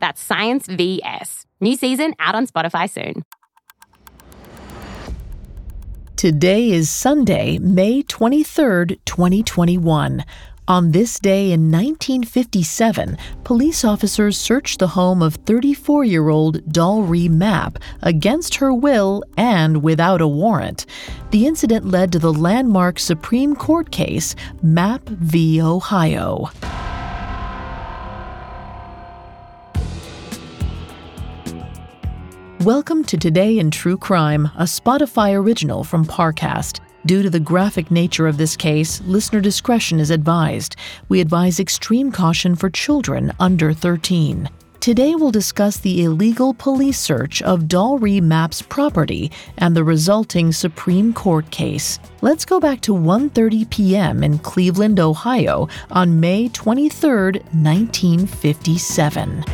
That's Science VS. New season out on Spotify soon. Today is Sunday, May 23rd, 2021. On this day in 1957, police officers searched the home of 34 year old Dollree Mapp against her will and without a warrant. The incident led to the landmark Supreme Court case, Mapp v. Ohio. Welcome to Today in True Crime, a Spotify original from Parcast. Due to the graphic nature of this case, listener discretion is advised. We advise extreme caution for children under 13. Today we'll discuss the illegal police search of Dollree Mapp's property and the resulting Supreme Court case. Let's go back to 1:30 p.m. in Cleveland, Ohio on May 23, 1957.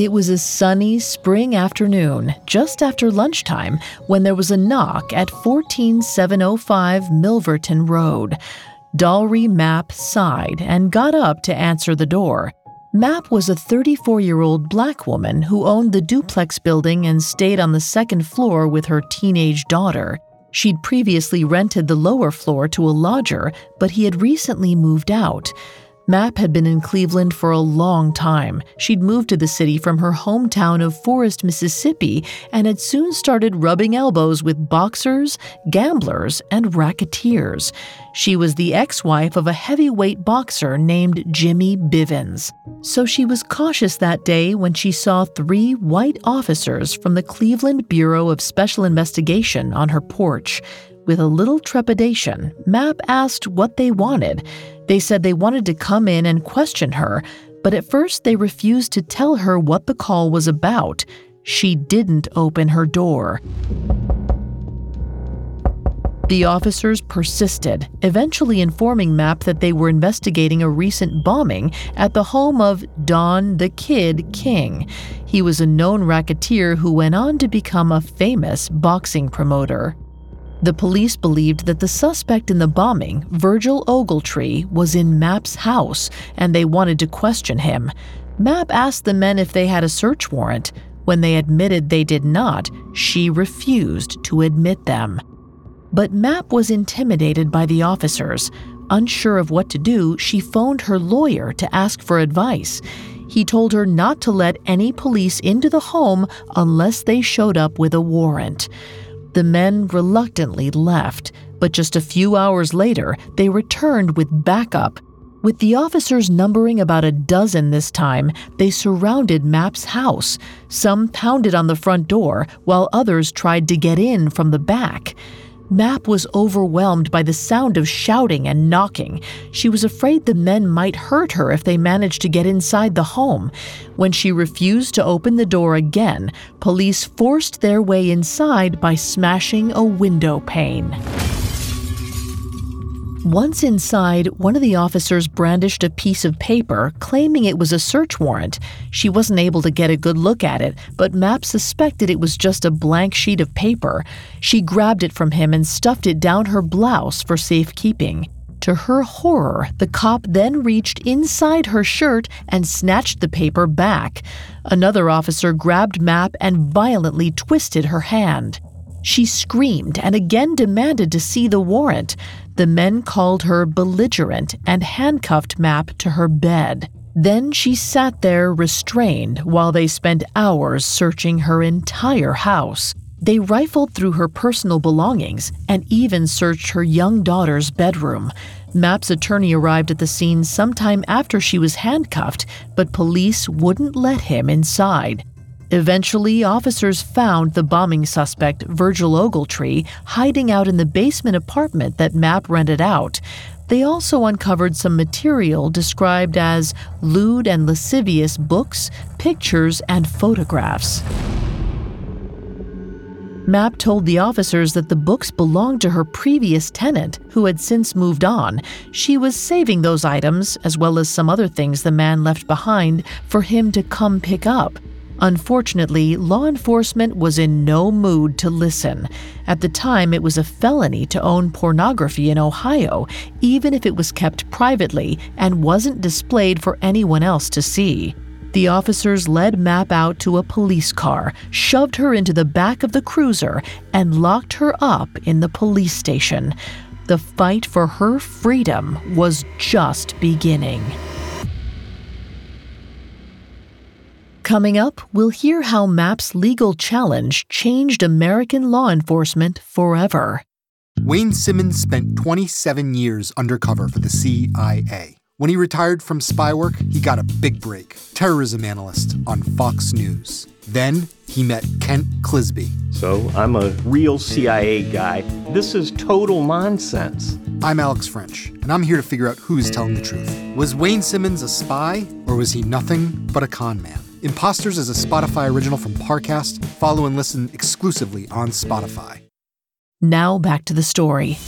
It was a sunny spring afternoon, just after lunchtime, when there was a knock at 14705 Milverton Road. Dollree Mapp sighed and got up to answer the door. Mapp was a 34 year old black woman who owned the duplex building and stayed on the second floor with her teenage daughter. She'd previously rented the lower floor to a lodger, but he had recently moved out. Mapp had been in Cleveland for a long time. She'd moved to the city from her hometown of Forest, Mississippi, and had soon started rubbing elbows with boxers, gamblers, and racketeers. She was the ex wife of a heavyweight boxer named Jimmy Bivins. So she was cautious that day when she saw three white officers from the Cleveland Bureau of Special Investigation on her porch. With a little trepidation, Mapp asked what they wanted. They said they wanted to come in and question her, but at first they refused to tell her what the call was about. She didn't open her door. The officers persisted, eventually informing Mapp that they were investigating a recent bombing at the home of Don the Kid King. He was a known racketeer who went on to become a famous boxing promoter. The police believed that the suspect in the bombing, Virgil Ogletree, was in Mapp's house and they wanted to question him. Mapp asked the men if they had a search warrant. When they admitted they did not, she refused to admit them. But Mapp was intimidated by the officers. Unsure of what to do, she phoned her lawyer to ask for advice. He told her not to let any police into the home unless they showed up with a warrant. The men reluctantly left, but just a few hours later, they returned with backup. With the officers numbering about a dozen this time, they surrounded Mapp's house. Some pounded on the front door, while others tried to get in from the back. Mapp was overwhelmed by the sound of shouting and knocking. She was afraid the men might hurt her if they managed to get inside the home. When she refused to open the door again, police forced their way inside by smashing a window pane. Once inside, one of the officers brandished a piece of paper claiming it was a search warrant. She wasn't able to get a good look at it, but Mapp suspected it was just a blank sheet of paper. She grabbed it from him and stuffed it down her blouse for safekeeping. To her horror, the cop then reached inside her shirt and snatched the paper back. Another officer grabbed Mapp and violently twisted her hand. She screamed and again demanded to see the warrant. The men called her belligerent and handcuffed Mapp to her bed. Then she sat there restrained while they spent hours searching her entire house. They rifled through her personal belongings and even searched her young daughter's bedroom. Mapp's attorney arrived at the scene sometime after she was handcuffed, but police wouldn't let him inside. Eventually, officers found the bombing suspect, Virgil Ogletree, hiding out in the basement apartment that Mapp rented out. They also uncovered some material described as lewd and lascivious books, pictures, and photographs. Mapp told the officers that the books belonged to her previous tenant, who had since moved on. She was saving those items, as well as some other things the man left behind, for him to come pick up. Unfortunately, law enforcement was in no mood to listen. At the time, it was a felony to own pornography in Ohio, even if it was kept privately and wasn't displayed for anyone else to see. The officers led Mapp out to a police car, shoved her into the back of the cruiser, and locked her up in the police station. The fight for her freedom was just beginning. Coming up, we'll hear how Mapp's legal challenge changed American law enforcement forever. Wayne Simmons spent 27 years undercover for the CIA. When he retired from spy work, he got a big break terrorism analyst on Fox News. Then he met Kent Clizbe. So I'm a real CIA guy. This is total nonsense. I'm Alex French, and I'm here to figure out who's telling the truth. Was Wayne Simmons a spy, or was he nothing but a con man? Imposters is a Spotify original from Parcast. Follow and listen exclusively on Spotify. Now back to the story.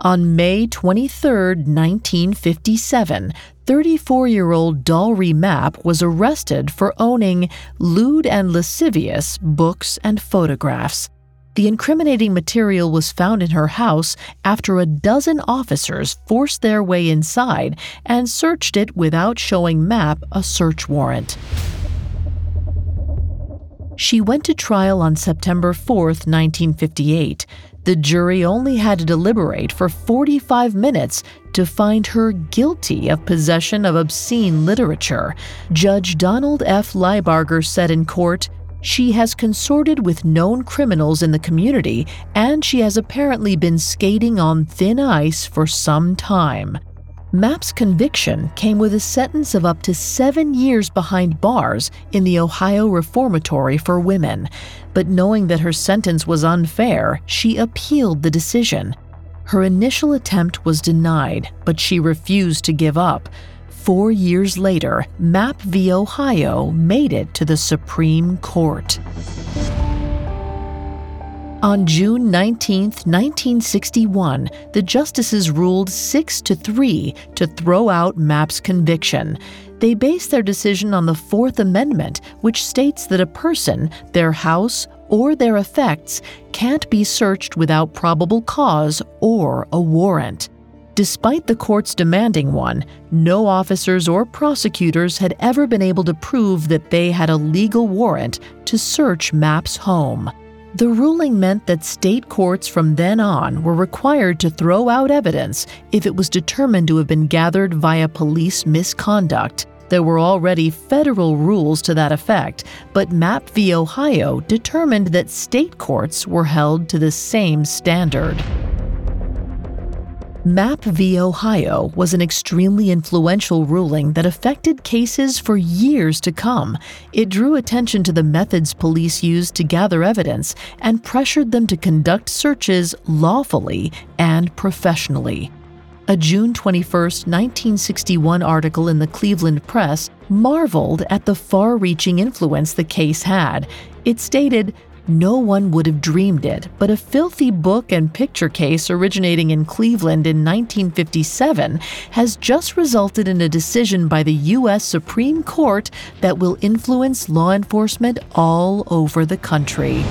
On May 23, 1957, 34 year old Dollree Mapp was arrested for owning lewd and lascivious books and photographs. The incriminating material was found in her house after a dozen officers forced their way inside and searched it without showing Mapp a search warrant. She went to trial on September 4, 1958. The jury only had to deliberate for 45 minutes to find her guilty of possession of obscene literature. Judge Donald F. Lybarger said in court, she has consorted with known criminals in the community, and she has apparently been skating on thin ice for some time. Mapp's conviction came with a sentence of up to seven years behind bars in the Ohio Reformatory for Women. But knowing that her sentence was unfair, she appealed the decision. Her initial attempt was denied, but she refused to give up. Four years later, Mapp v. Ohio made it to the Supreme Court. On June 19, 1961, the justices ruled 6 to 3 to throw out Mapp's conviction. They based their decision on the Fourth Amendment, which states that a person, their house, or their effects can't be searched without probable cause or a warrant. Despite the court's demanding one, no officers or prosecutors had ever been able to prove that they had a legal warrant to search Mapp's home. The ruling meant that state courts from then on were required to throw out evidence if it was determined to have been gathered via police misconduct. There were already federal rules to that effect, but Mapp v. Ohio determined that state courts were held to the same standard. Mapp v. Ohio was an extremely influential ruling that affected cases for years to come. It drew attention to the methods police used to gather evidence and pressured them to conduct searches lawfully and professionally. A June 21, 1961 article in the Cleveland Press marveled at the far reaching influence the case had. It stated, no one would have dreamed it, but a filthy book and picture case originating in Cleveland in 1957 has just resulted in a decision by the U.S. Supreme Court that will influence law enforcement all over the country.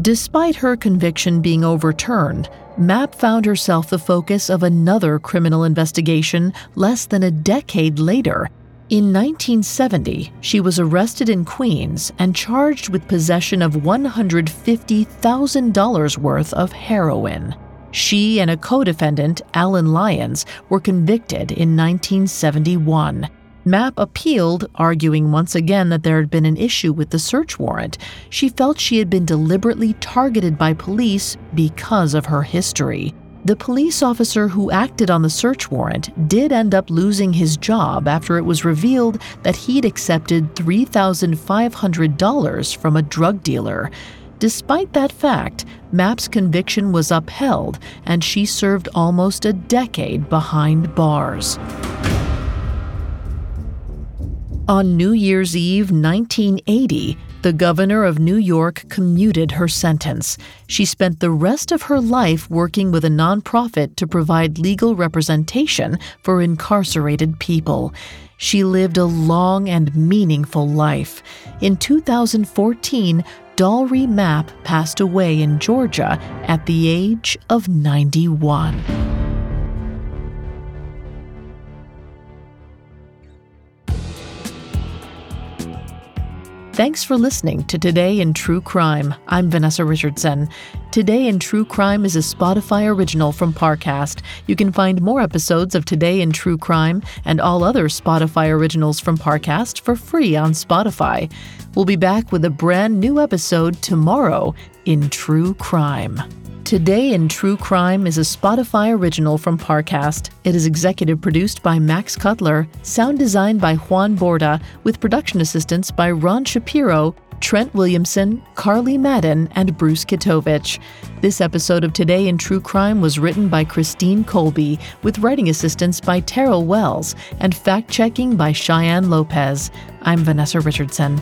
Despite her conviction being overturned, Mapp found herself the focus of another criminal investigation less than a decade later in 1970, she was arrested in Queens and charged with possession of $150,000 worth of heroin. She and a co defendant, Alan Lyons, were convicted in 1971. Mapp appealed, arguing once again that there had been an issue with the search warrant. She felt she had been deliberately targeted by police because of her history. The police officer who acted on the search warrant did end up losing his job after it was revealed that he'd accepted $3,500 from a drug dealer. Despite that fact, Mapp's conviction was upheld and she served almost a decade behind bars. On New Year's Eve 1980, the governor of New York commuted her sentence. She spent the rest of her life working with a nonprofit to provide legal representation for incarcerated people. She lived a long and meaningful life. In 2014, Dollree Mapp passed away in Georgia at the age of 91. Thanks for listening to Today in True Crime. I'm Vanessa Richardson. Today in True Crime is a Spotify original from Parcast. You can find more episodes of Today in True Crime and all other Spotify originals from Parcast for free on Spotify. We'll be back with a brand new episode tomorrow in True Crime. Today in True Crime is a Spotify original from Parcast. It is executive produced by Max Cutler, sound designed by Juan Borda, with production assistance by Ron Shapiro, Trent Williamson, Carly Madden, and Bruce Kitovich. This episode of Today in True Crime was written by Christine Colby, with writing assistance by Terrell Wells, and fact checking by Cheyenne Lopez. I'm Vanessa Richardson.